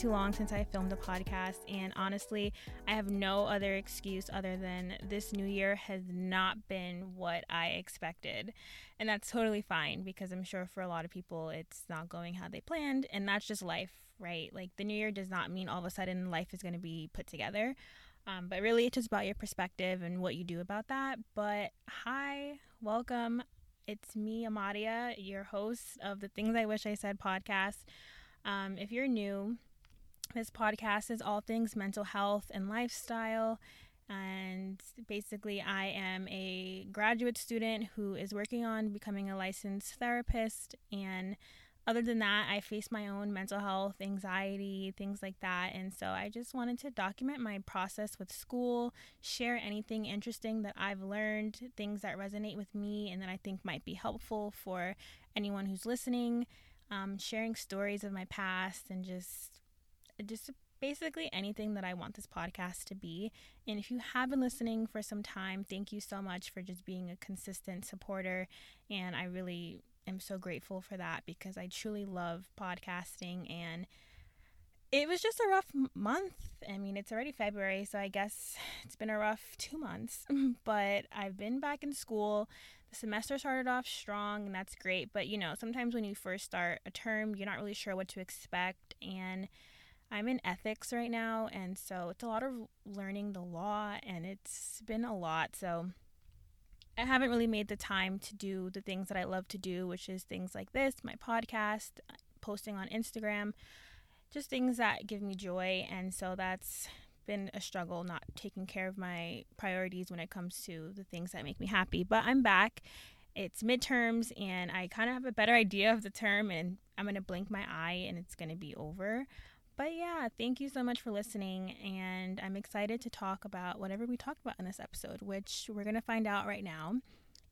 too long since I filmed a podcast, and honestly, I have no other excuse other than this new year has not been what I expected. And that's totally fine because I'm sure for a lot of people it's not going how they planned, and that's just life, right? Like the new year does not mean all of a sudden life is going to be put together. Um, but really, it's just about your perspective and what you do about that. But hi, welcome. It's me, Amadia, your host of the Things I Wish I Said podcast. Um, if you're new, this podcast is all things mental health and lifestyle. And basically, I am a graduate student who is working on becoming a licensed therapist. And other than that, I face my own mental health, anxiety, things like that. And so I just wanted to document my process with school, share anything interesting that I've learned, things that resonate with me and that I think might be helpful for anyone who's listening, um, sharing stories of my past and just, just basically anything that I want this podcast to be. And if you have been listening for some time, thank you so much for just being a consistent supporter. And I really am so grateful for that because I truly love podcasting and it was just a rough month. I mean, it's already February, so I guess it's been a rough two months. but I've been back in school. The semester started off strong, and that's great. But you know, sometimes when you first start a term, you're not really sure what to expect. And I'm in ethics right now, and so it's a lot of learning the law, and it's been a lot. So I haven't really made the time to do the things that I love to do, which is things like this, my podcast, posting on Instagram, just things that give me joy. And so that's been a struggle not taking care of my priorities when it comes to the things that make me happy. But I'm back. It's midterms and I kind of have a better idea of the term and I'm going to blink my eye and it's going to be over. But yeah, thank you so much for listening. And I'm excited to talk about whatever we talked about in this episode, which we're going to find out right now.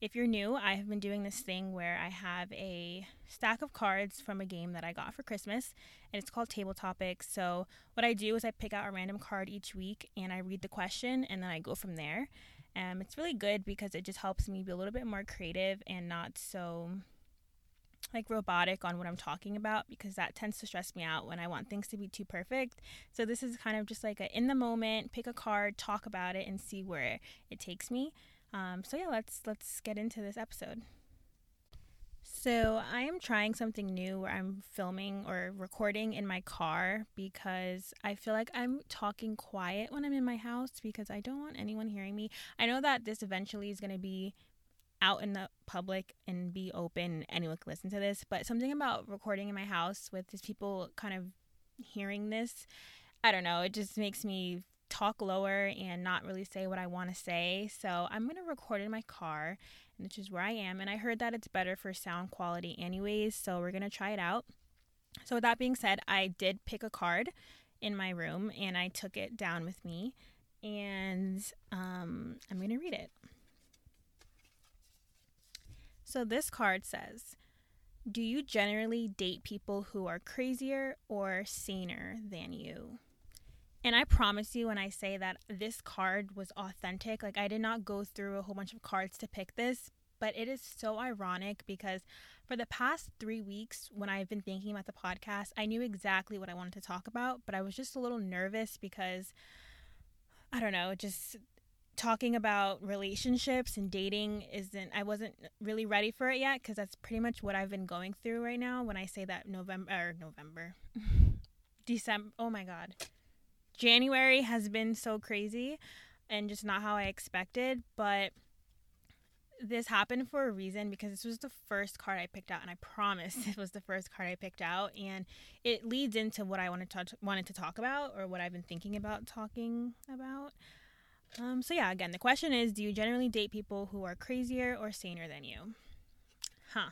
If you're new, I have been doing this thing where I have a stack of cards from a game that I got for Christmas, and it's called Table Topics. So, what I do is I pick out a random card each week and I read the question, and then I go from there. Um, it's really good because it just helps me be a little bit more creative and not so like robotic on what I'm talking about because that tends to stress me out when I want things to be too perfect. So this is kind of just like a in the moment, pick a card, talk about it, and see where it takes me. Um, so yeah, let's let's get into this episode. So I am trying something new where I'm filming or recording in my car because I feel like I'm talking quiet when I'm in my house because I don't want anyone hearing me. I know that this eventually is going to be out in the public and be open anyone can listen to this but something about recording in my house with just people kind of hearing this i don't know it just makes me talk lower and not really say what i want to say. So i'm going to record in my car which is where i am and i heard that it's better for sound quality anyways so we're going to try it out. So with that being said i did pick a card in my room and i took it down with me and um, i'm going to read it so this card says, Do you generally date people who are crazier or saner than you? And I promise you, when I say that this card was authentic, like I did not go through a whole bunch of cards to pick this, but it is so ironic because for the past three weeks, when I've been thinking about the podcast, I knew exactly what I wanted to talk about, but I was just a little nervous because I don't know, just talking about relationships and dating isn't I wasn't really ready for it yet cuz that's pretty much what I've been going through right now. When I say that November or November December oh my god. January has been so crazy and just not how I expected but this happened for a reason because this was the first card I picked out and I promise it was the first card I picked out and it leads into what I wanted to wanted to talk about or what I've been thinking about talking about um, so yeah, again, the question is, do you generally date people who are crazier or saner than you? Huh.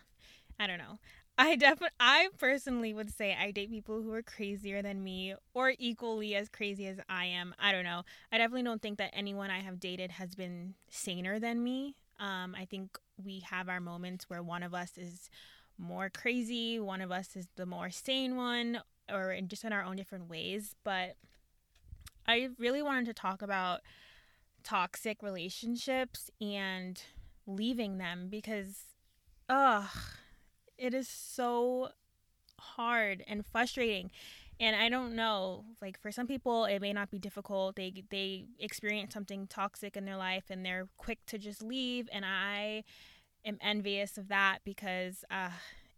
I don't know. I definitely, I personally would say I date people who are crazier than me or equally as crazy as I am. I don't know. I definitely don't think that anyone I have dated has been saner than me. Um, I think we have our moments where one of us is more crazy, one of us is the more sane one, or in just in our own different ways. But I really wanted to talk about toxic relationships and leaving them because ugh it is so hard and frustrating And I don't know, like for some people it may not be difficult. They they experience something toxic in their life and they're quick to just leave and I am envious of that because uh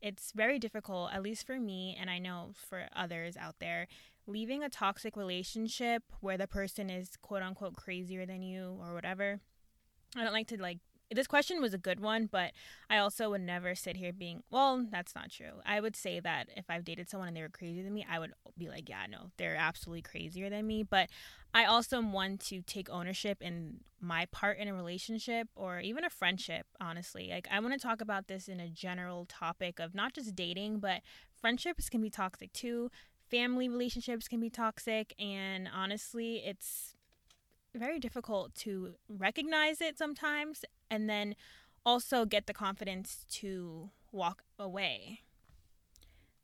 it's very difficult at least for me and I know for others out there leaving a toxic relationship where the person is quote unquote crazier than you or whatever. I don't like to like this question was a good one, but I also would never sit here being, well, that's not true. I would say that if I've dated someone and they were crazier than me, I would be like, yeah, no, they're absolutely crazier than me. But I also want to take ownership in my part in a relationship or even a friendship, honestly. Like, I want to talk about this in a general topic of not just dating, but friendships can be toxic too. Family relationships can be toxic. And honestly, it's very difficult to recognize it sometimes and then also get the confidence to walk away.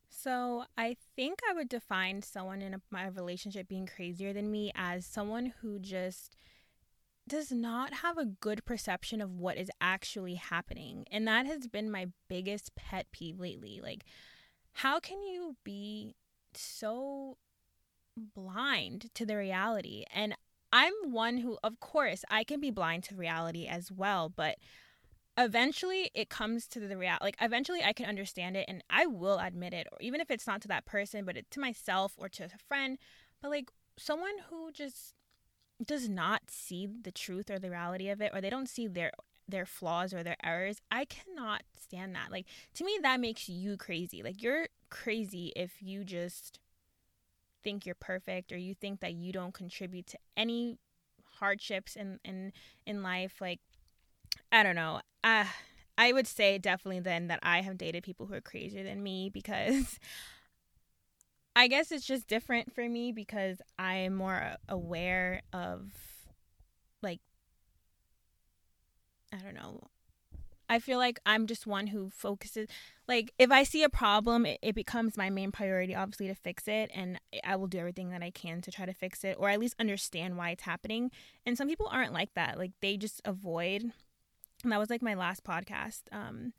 So, I think I would define someone in a, my relationship being crazier than me as someone who just does not have a good perception of what is actually happening. And that has been my biggest pet peeve lately. Like, how can you be so blind to the reality? And I'm one who, of course, I can be blind to reality as well, but eventually it comes to the reality. Like, eventually I can understand it and I will admit it, or even if it's not to that person, but it, to myself or to a friend. But, like, someone who just does not see the truth or the reality of it, or they don't see their their flaws or their errors, I cannot stand that. Like to me that makes you crazy. Like you're crazy if you just think you're perfect or you think that you don't contribute to any hardships in in in life like i don't know. Uh, i would say definitely then that i have dated people who are crazier than me because i guess it's just different for me because i'm more aware of like i don't know I feel like I'm just one who focuses like if I see a problem, it, it, becomes my main priority obviously to fix it and I will do everything that I can to try to fix it or at least understand why it's happening. And some people aren't like that. Like they just avoid and that was like my last podcast. Um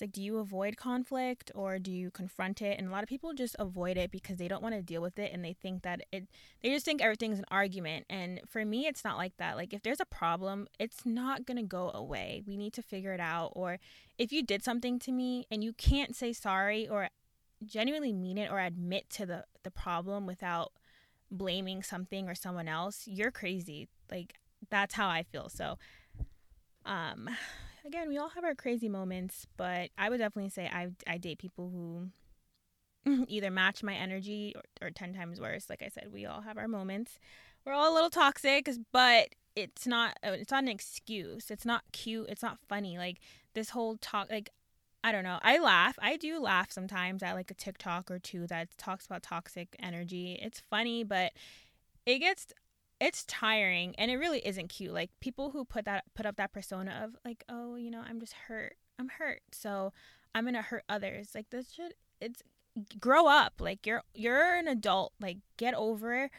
it's like, do you avoid conflict or do you confront it? And a lot of people just avoid it because they don't want to deal with it and they think that it, they just think everything's an argument. And for me, it's not like that. Like, if there's a problem, it's not going to go away. We need to figure it out. Or if you did something to me and you can't say sorry or genuinely mean it or admit to the, the problem without blaming something or someone else, you're crazy. Like, that's how I feel. So, um, again, we all have our crazy moments, but I would definitely say I I date people who either match my energy or, or 10 times worse. Like I said, we all have our moments. We're all a little toxic, but it's not uh, it's not an excuse. It's not cute. It's not funny. Like this whole talk like I don't know. I laugh. I do laugh sometimes at like a TikTok or two that talks about toxic energy. It's funny, but it gets it's tiring and it really isn't cute like people who put that put up that persona of like oh you know i'm just hurt i'm hurt so i'm gonna hurt others like this should it's grow up like you're you're an adult like get over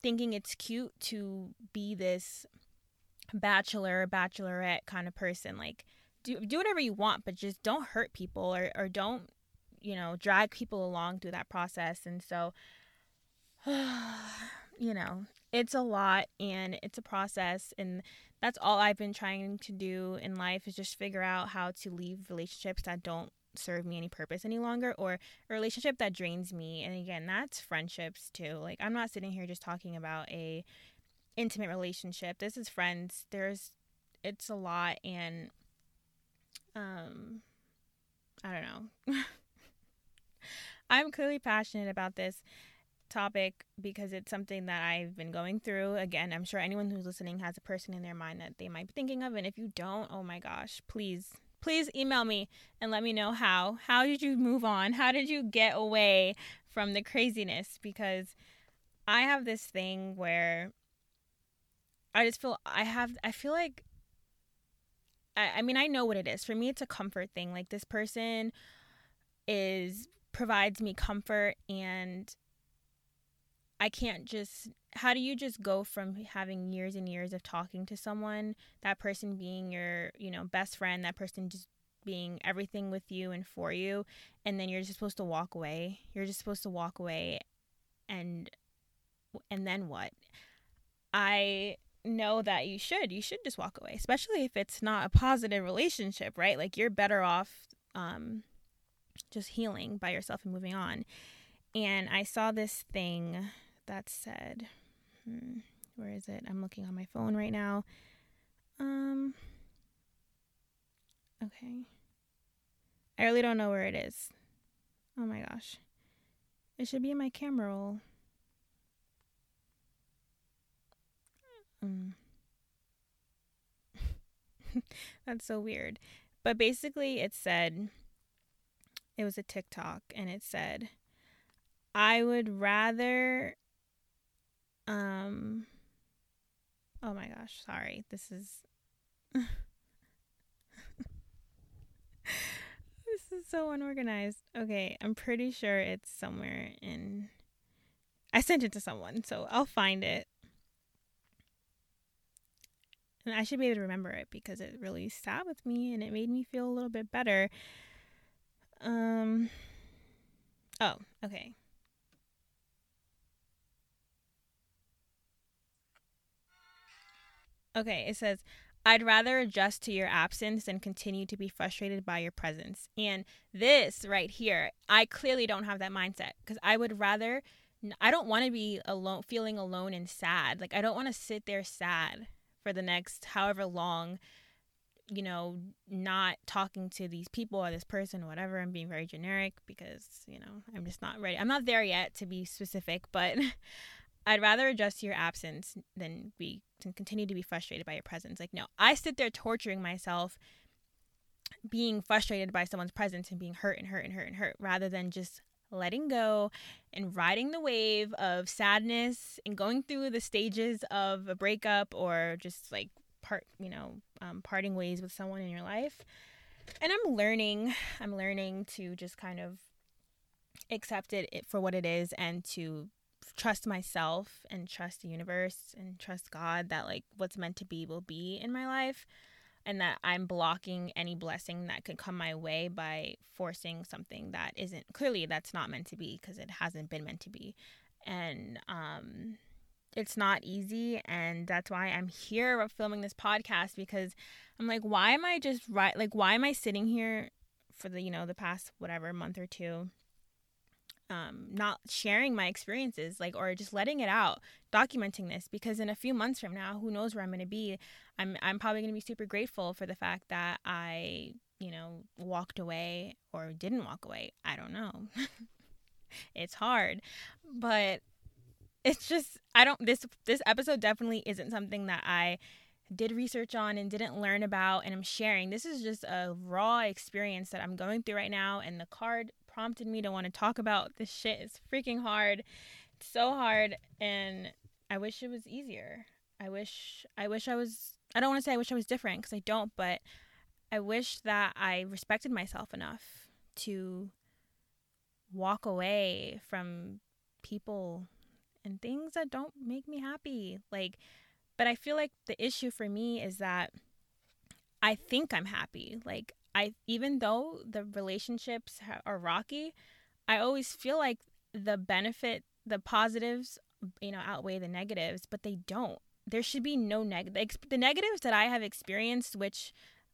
thinking it's cute to be this bachelor bachelorette kind of person like do do whatever you want but just don't hurt people or or don't you know drag people along through that process and so you know, it's a lot and it's a process and that's all I've been trying to do in life is just figure out how to leave relationships that don't serve me any purpose any longer or a relationship that drains me and again that's friendships too like i'm not sitting here just talking about a intimate relationship this is friends there's it's a lot and um i don't know. I'm clearly passionate about this topic because it's something that I've been going through. Again, I'm sure anyone who's listening has a person in their mind that they might be thinking of. And if you don't, oh my gosh, please, please email me and let me know how. How did you move on? How did you get away from the craziness? Because I have this thing where I just feel I have, I feel like, I, I mean, I know what it is. For me, it's a comfort thing. Like this person is provides me comfort and I can't just how do you just go from having years and years of talking to someone, that person being your, you know, best friend, that person just being everything with you and for you and then you're just supposed to walk away? You're just supposed to walk away and and then what? I know that you should you should just walk away especially if it's not a positive relationship right? Like you're better off um just healing by yourself and moving on. And i saw this thing that said hmm, where is it? I'm looking on my phone right now. Um okay. I really don't know where it is. Oh my gosh. It should be in my camera roll. Mm. That's so weird. But basically, it said, it was a TikTok, and it said, I would rather, um, oh my gosh, sorry. This is, this is so unorganized. Okay, I'm pretty sure it's somewhere in, I sent it to someone, so I'll find it and I should be able to remember it because it really sat with me and it made me feel a little bit better. Um Oh, okay. Okay, it says I'd rather adjust to your absence than continue to be frustrated by your presence. And this right here, I clearly don't have that mindset because I would rather I don't want to be alone feeling alone and sad. Like I don't want to sit there sad for the next however long you know, not talking to these people or this person or whatever. I'm being very generic because, you know, I'm just not ready. I'm not there yet to be specific, but I'd rather adjust to your absence than be to continue to be frustrated by your presence. Like, no, I sit there torturing myself being frustrated by someone's presence and being hurt and hurt and hurt and hurt rather than just letting go and riding the wave of sadness and going through the stages of a breakup or just like part, you know, um, parting ways with someone in your life. And I'm learning, I'm learning to just kind of accept it for what it is and to trust myself and trust the universe and trust God that like what's meant to be will be in my life and that I'm blocking any blessing that could come my way by forcing something that isn't clearly that's not meant to be because it hasn't been meant to be. And um it's not easy and that's why I'm here filming this podcast because I'm like why am I just right like why am I sitting here for the you know the past whatever month or two um, not sharing my experiences, like, or just letting it out, documenting this, because in a few months from now, who knows where I'm going to be? I'm, I'm probably going to be super grateful for the fact that I, you know, walked away or didn't walk away. I don't know. it's hard, but it's just, I don't, this, this episode definitely isn't something that I, did research on and didn't learn about and I'm sharing. This is just a raw experience that I'm going through right now and the card prompted me to want to talk about this shit. It's freaking hard. It's so hard and I wish it was easier. I wish I wish I was I don't want to say I wish I was different cuz I don't, but I wish that I respected myself enough to walk away from people and things that don't make me happy. Like but I feel like the issue for me is that I think I'm happy. Like I even though the relationships are rocky, I always feel like the benefit, the positives, you know, outweigh the negatives, but they don't. There should be no negative. The negatives that I have experienced, which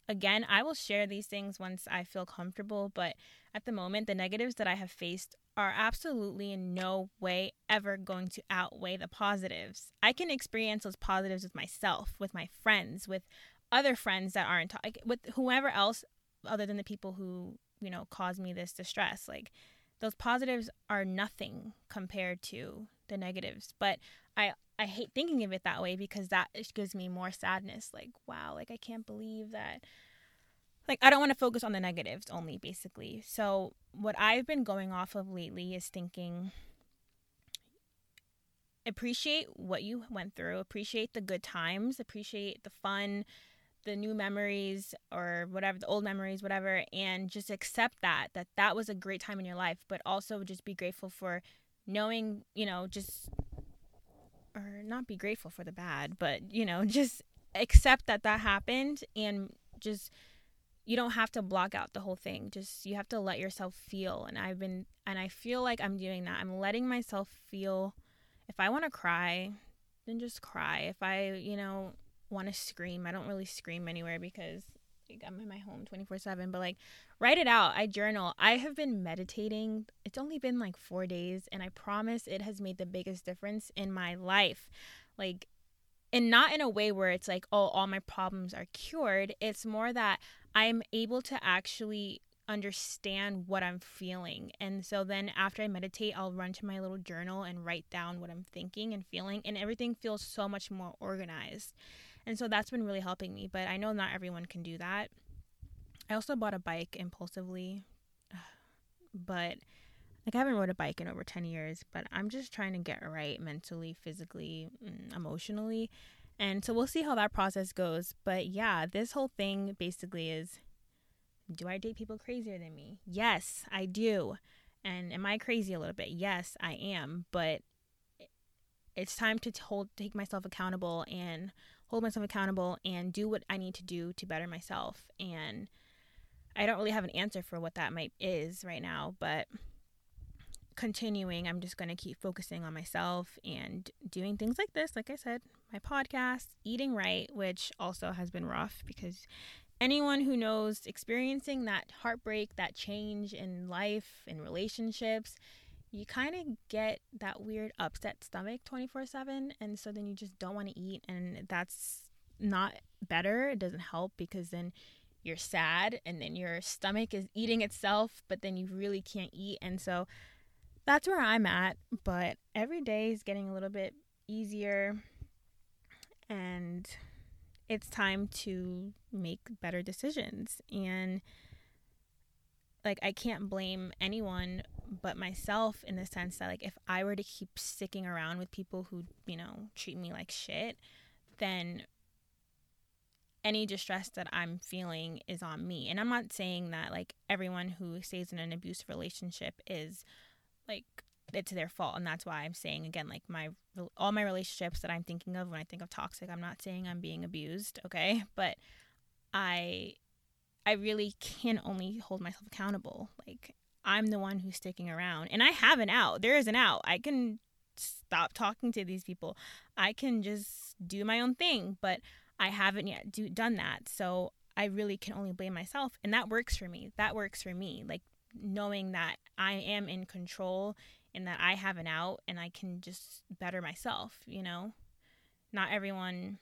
again, I will share these things once I feel comfortable, but at the moment, the negatives that I have faced are absolutely in no way ever going to outweigh the positives. I can experience those positives with myself, with my friends, with other friends that aren't with whoever else other than the people who you know cause me this distress. Like those positives are nothing compared to the negatives. But i i hate thinking of it that way because that gives me more sadness. Like wow like i can't believe that. Like i don't want to focus on the negatives only basically. So what i've been going off of lately is thinking appreciate what you went through. Appreciate the good times. Appreciate the fun the new memories or whatever the old memories whatever and just accept that that that was a great time in your life but also just be grateful for knowing you know just or not be grateful for the bad but you know just accept that that happened and just you don't have to block out the whole thing. Just you have to let yourself feel. And I've been and I feel like I'm doing that. I'm letting myself feel if I want to cry, then just cry. If I, you know, want to scream, I don't really scream anywhere because like, I'm in my home 24 7, but like write it out. I journal. I have been meditating. It's only been like four days, and I promise it has made the biggest difference in my life. Like, and not in a way where it's like, oh, all my problems are cured. It's more that I'm able to actually understand what I'm feeling. And so then after I meditate, I'll run to my little journal and write down what I'm thinking and feeling, and everything feels so much more organized. And so that's been really helping me. But I know not everyone can do that. I also bought a bike impulsively. But like I haven't rode a bike in over 10 years, but I'm just trying to get right mentally, physically, mm, emotionally. And so we'll see how that process goes. But yeah, this whole thing basically is do I date people crazier than me? Yes, I do. And am I crazy a little bit? Yes, I am. But it's time to hold take myself accountable and hold myself accountable and do what I need to do to better myself. And I don't really have an answer for what that might is right now, but continuing, I'm just going to keep focusing on myself and doing things like this, like I said, my podcast, eating right, which also has been rough because anyone who knows experiencing that heartbreak, that change in life, in relationships, you kind of get that weird upset stomach 24 7 and so then you just don't want to eat and that's not better. It doesn't help because then you're sad and then your stomach is eating itself but then you really can't eat and so that's where i'm at but every day is getting a little bit easier and it's time to make better decisions and like I can't blame anyone but myself in the sense that like if I were to keep sticking around with people who, you know, treat me like shit, then any distress that I'm feeling is on me. And I'm not saying that like everyone who stays in an abusive relationship is like it's their fault and that's why I'm saying again like my all my relationships that I'm thinking of when I think of toxic, I'm not saying I'm being abused, okay? But I I really can only hold myself accountable. Like I'm the one who's sticking around and I have an out. There is an out. I can stop talking to these people. I can just do my own thing, but I haven't yet do, done that. So I really can only blame myself and that works for me. That works for me. Like knowing that I am in control and that I have an out and I can just better myself, you know? Not everyone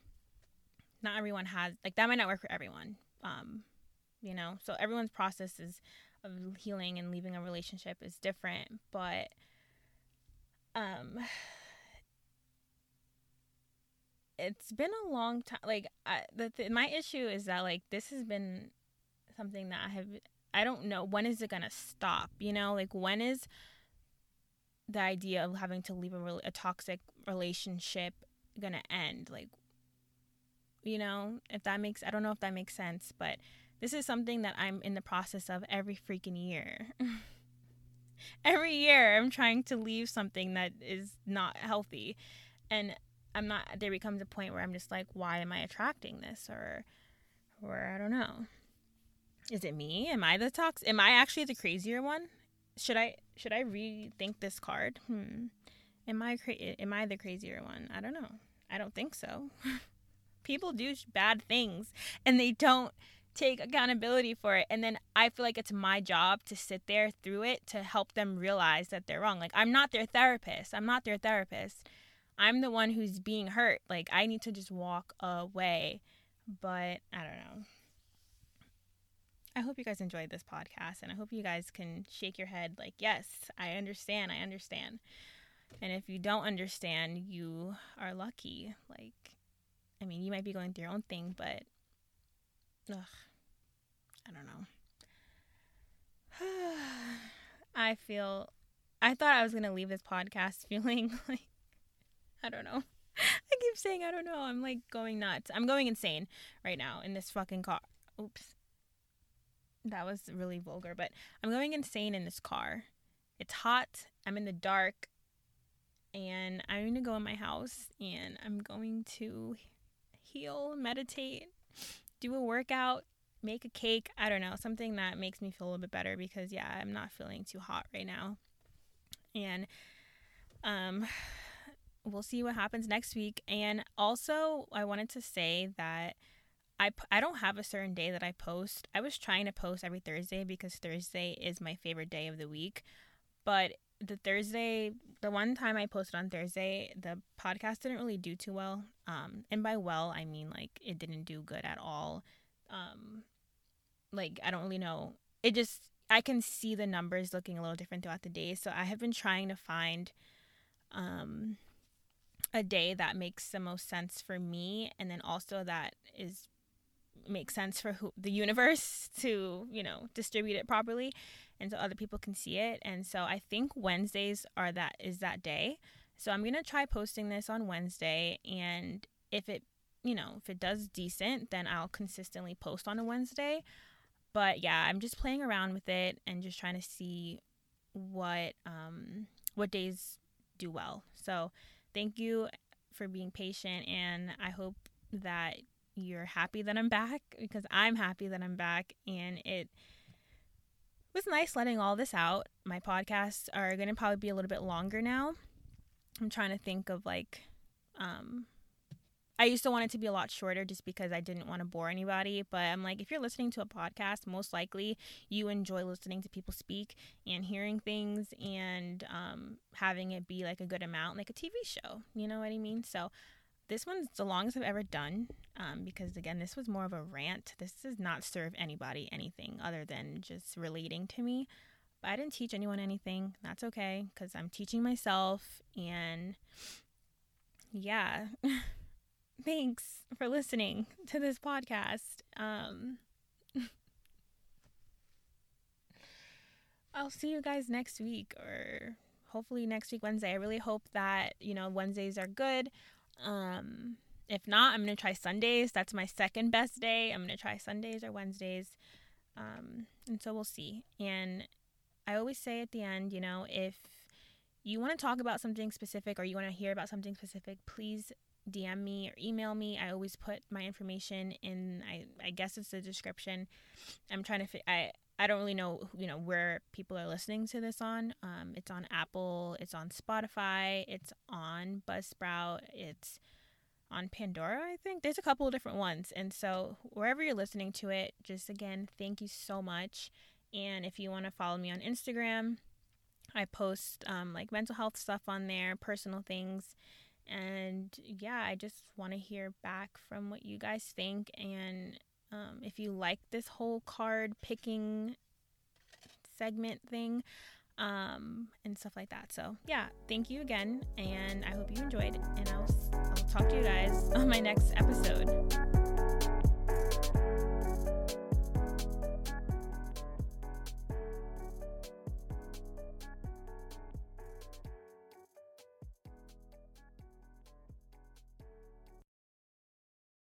not everyone has like that might not work for everyone. Um you know so everyone's process is of healing and leaving a relationship is different but um it's been a long time like I, the th- my issue is that like this has been something that i have i don't know when is it gonna stop you know? Like when is the idea of having to leave a, re- a toxic relationship gonna end? Like you know if that makes i don't know if that makes sense but this is something that I'm in the process of every freaking year. every year I'm trying to leave something that is not healthy. And I'm not there becomes a point where I'm just like, why am I attracting this? Or or I don't know. Is it me? Am I the tox am I actually the crazier one? Should I should I rethink this card? Hmm. Am I cra- am I the crazier one? I don't know. I don't think so. People do bad things and they don't take accountability for it and then i feel like it's my job to sit there through it to help them realize that they're wrong. Like i'm not their therapist. I'm not their therapist. I'm the one who's being hurt. Like i need to just walk away. But i don't know. I hope you guys enjoyed this podcast and i hope you guys can shake your head like yes i understand. I understand. And if you don't understand you are lucky. Like i mean you might be going through your own thing but ugh I don't know. I feel I thought I was going to leave this podcast feeling like I don't know. I keep saying I don't know. I'm like going nuts. I'm going insane right now in this fucking car. Oops. That was really vulgar, but I'm going insane in this car. It's hot. I'm in the dark. And I'm going to go in my house and I'm going to heal, meditate, do a workout, make a cake. I don't know, something that makes me feel a little bit better because yeah, I'm not feeling too hot right now. And um we'll see what happens next week. And also, I wanted to say that I, I don't have a certain day that I post. I was trying to post every Thursday because Thursday is my favorite day of the week. But the Thursday, the one time I posted on Thursday, the podcast didn't really do too well. Um, and by well, I mean like it didn't do good at all. Um, like I don't really know. It just I can see the numbers looking a little different throughout the day. So I have been trying to find um a day that makes the most sense for me and then also that is makes sense for who, the universe to, you know, distribute it properly and so other people can see it. And so I think Wednesdays are that is that day. So I'm going to try posting this on Wednesday and if it, you know, if it does decent, then I'll consistently post on a Wednesday. But yeah, I'm just playing around with it and just trying to see what um what days do well. So thank you for being patient and I hope that you're happy that I'm back because I'm happy that I'm back and it was nice letting all this out. My podcasts are going to probably be a little bit longer now. I'm trying to think of like um I used to want it to be a lot shorter just because I didn't want to bore anybody. But I'm like, if you're listening to a podcast, most likely you enjoy listening to people speak and hearing things and um, having it be like a good amount, like a TV show. You know what I mean? So this one's the longest I've ever done um, because, again, this was more of a rant. This does not serve anybody anything other than just relating to me. But I didn't teach anyone anything. That's okay because I'm teaching myself. And yeah. thanks for listening to this podcast. Um, I'll see you guys next week or hopefully next week Wednesday. I really hope that, you know, Wednesdays are good. Um, if not, I'm going to try Sundays. That's my second best day. I'm going to try Sundays or Wednesdays. Um, and so we'll see. And I always say at the end, you know, if you want to talk about something specific or you want to hear about something specific, please DM me or email me. I always put my information in. I I guess it's the description. I'm trying to. Fi- I I don't really know you know where people are listening to this on. Um, it's on Apple. It's on Spotify. It's on Buzzsprout. It's on Pandora. I think there's a couple of different ones. And so wherever you're listening to it, just again, thank you so much. And if you want to follow me on Instagram, I post um, like mental health stuff on there, personal things and yeah, I just want to hear back from what you guys think. And um, if you like this whole card picking segment thing um, and stuff like that. So yeah, thank you again. And I hope you enjoyed. And I'll, I'll talk to you guys on my next episode.